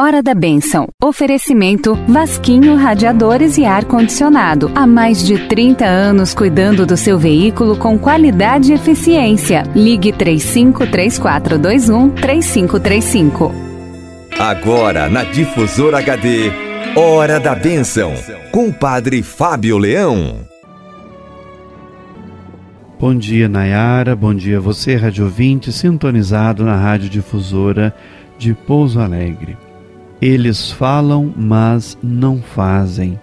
Hora da Bênção. Oferecimento Vasquinho Radiadores e Ar Condicionado. Há mais de 30 anos cuidando do seu veículo com qualidade e eficiência. Ligue 353421 3535. Agora na Difusora HD. Hora da Bênção. Com o Padre Fábio Leão. Bom dia, Nayara. Bom dia você, rádio ouvinte, sintonizado na Rádio Difusora de Pouso Alegre. Eles falam, mas não fazem.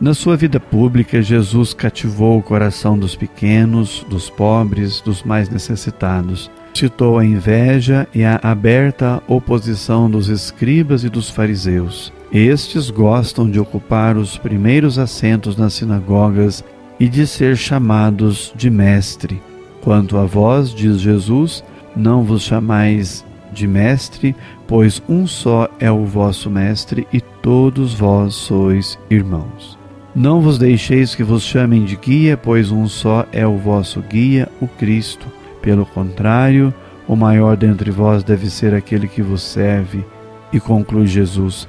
Na sua vida pública, Jesus cativou o coração dos pequenos, dos pobres, dos mais necessitados. Citou a inveja e a aberta oposição dos escribas e dos fariseus. Estes gostam de ocupar os primeiros assentos nas sinagogas e de ser chamados de mestre. Quanto a vós, diz Jesus, não vos chamais de mestre, pois um só é o vosso mestre e todos vós sois irmãos. Não vos deixeis que vos chamem de guia, pois um só é o vosso guia, o Cristo. Pelo contrário, o maior dentre vós deve ser aquele que vos serve. E conclui Jesus: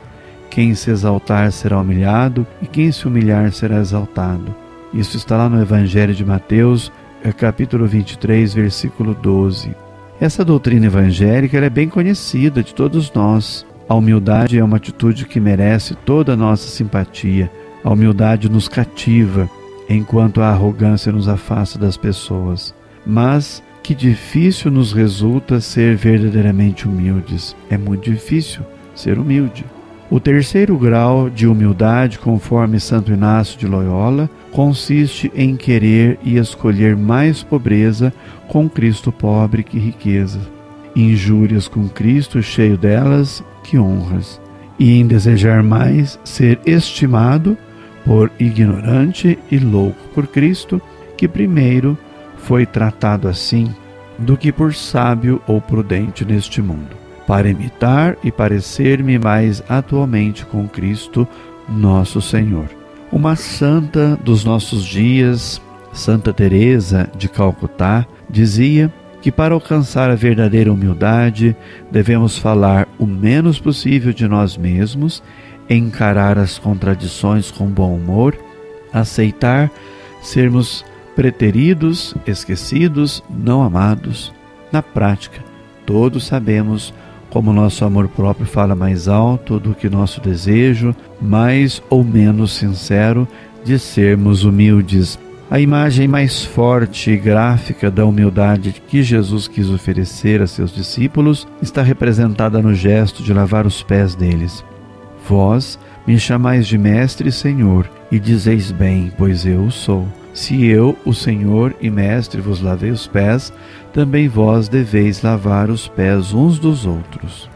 Quem se exaltar será humilhado, e quem se humilhar será exaltado. Isso está lá no Evangelho de Mateus, capítulo 23, versículo 12. Essa doutrina evangélica é bem conhecida de todos nós. A humildade é uma atitude que merece toda a nossa simpatia. A humildade nos cativa, enquanto a arrogância nos afasta das pessoas. Mas que difícil nos resulta ser verdadeiramente humildes. É muito difícil ser humilde. O terceiro grau de humildade, conforme Santo Inácio de Loyola, consiste em querer e escolher mais pobreza com Cristo pobre que riqueza, injúrias com Cristo cheio delas que honras, e em desejar mais ser estimado por ignorante e louco por Cristo, que primeiro foi tratado assim, do que por sábio ou prudente neste mundo para imitar e parecer-me mais atualmente com Cristo, nosso Senhor. Uma santa dos nossos dias, Santa Teresa de Calcutá, dizia que para alcançar a verdadeira humildade devemos falar o menos possível de nós mesmos, encarar as contradições com bom humor, aceitar sermos preteridos, esquecidos, não amados. Na prática, todos sabemos como nosso amor próprio fala mais alto do que nosso desejo, mais ou menos sincero, de sermos humildes. A imagem mais forte e gráfica da humildade que Jesus quis oferecer a seus discípulos está representada no gesto de lavar os pés deles. Vós me chamais de Mestre e Senhor, e dizeis bem, pois eu o sou. Se eu, o Senhor e Mestre, vos lavei os pés, também vós deveis lavar os pés uns dos outros.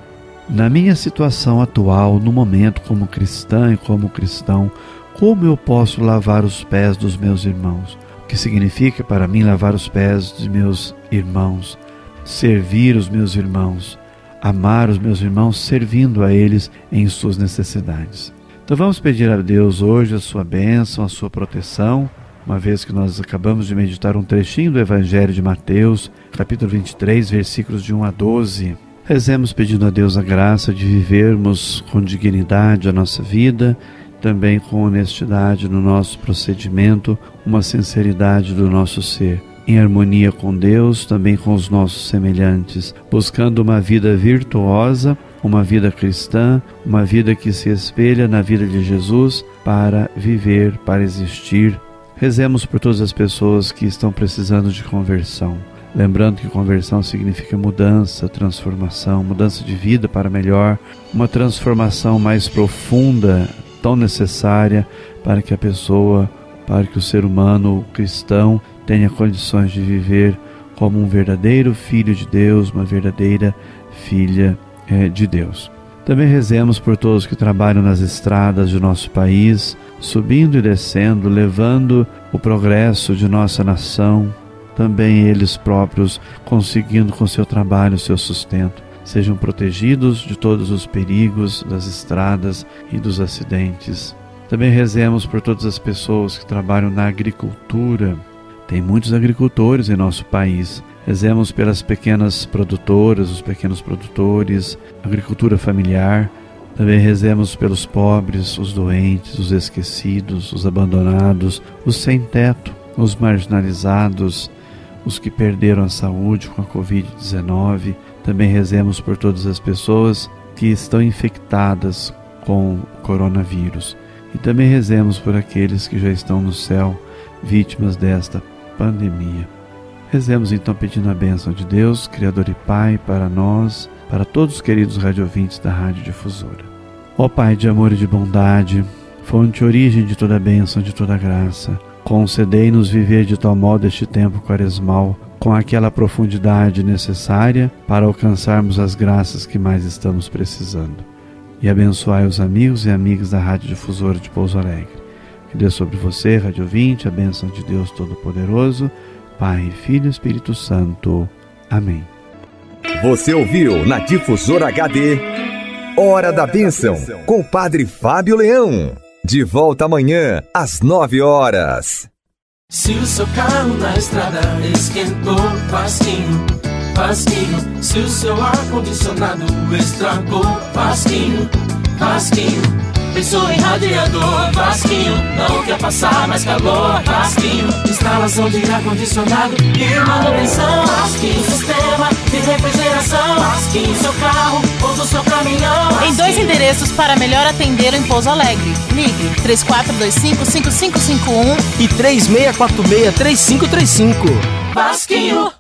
Na minha situação atual, no momento como cristã e como cristão, como eu posso lavar os pés dos meus irmãos? O que significa para mim lavar os pés dos meus irmãos? Servir os meus irmãos, amar os meus irmãos, servindo a eles em suas necessidades. Então vamos pedir a Deus hoje a sua bênção, a sua proteção uma vez que nós acabamos de meditar um trechinho do Evangelho de Mateus, capítulo 23, versículos de 1 a 12. Rezemos pedindo a Deus a graça de vivermos com dignidade a nossa vida, também com honestidade no nosso procedimento, uma sinceridade do nosso ser, em harmonia com Deus, também com os nossos semelhantes, buscando uma vida virtuosa, uma vida cristã, uma vida que se espelha na vida de Jesus para viver, para existir Rezemos por todas as pessoas que estão precisando de conversão. Lembrando que conversão significa mudança, transformação, mudança de vida para melhor, uma transformação mais profunda, tão necessária para que a pessoa, para que o ser humano, o cristão, tenha condições de viver como um verdadeiro filho de Deus, uma verdadeira filha é, de Deus. Também rezemos por todos que trabalham nas estradas de nosso país, subindo e descendo, levando o progresso de nossa nação, também eles próprios conseguindo com seu trabalho seu sustento. Sejam protegidos de todos os perigos das estradas e dos acidentes. Também rezemos por todas as pessoas que trabalham na agricultura. Tem muitos agricultores em nosso país Rezemos pelas pequenas produtoras, os pequenos produtores, agricultura familiar, Também rezemos pelos pobres, os doentes, os esquecidos, os abandonados, os sem teto, os marginalizados, os que perderam a saúde com a Covid-19. Também rezemos por todas as pessoas que estão infectadas com o coronavírus. E também rezemos por aqueles que já estão no céu, vítimas desta pandemia. Rezemos então pedindo a bênção de Deus, Criador e Pai, para nós, para todos os queridos radiovintes da Rádio Difusora. Ó Pai de amor e de bondade, fonte origem de toda bênção, de toda graça, concedei-nos viver de tal modo este tempo quaresmal, com aquela profundidade necessária para alcançarmos as graças que mais estamos precisando. E abençoai os amigos e amigas da Rádio Difusora de Pouso Alegre. Que dê sobre você, Rádio 20, a bênção de Deus Todo-Poderoso, Pai, Filho e Espírito Santo. Amém. Você ouviu na Difusora HD Hora da Bênção com o Padre Fábio Leão. De volta amanhã às nove horas. Se o seu carro na estrada esquentou, Vasquinho, Vasquinho. Se o seu ar-condicionado estragou, Vasquinho, Vasquinho. Pensou em radiador, Vasquinho. Não quer passar mais calor, Vasquinho. Instalação de ar-condicionado e manutenção, Vasquinho. Sistema de refrigeração, Vasquinho. Seu carro ou do seu caminhão. Vasquinho. Em dois endereços para melhor atender em Pouso Alegre. Ligue 3425-5551 e 3646-3535. Vasquinho.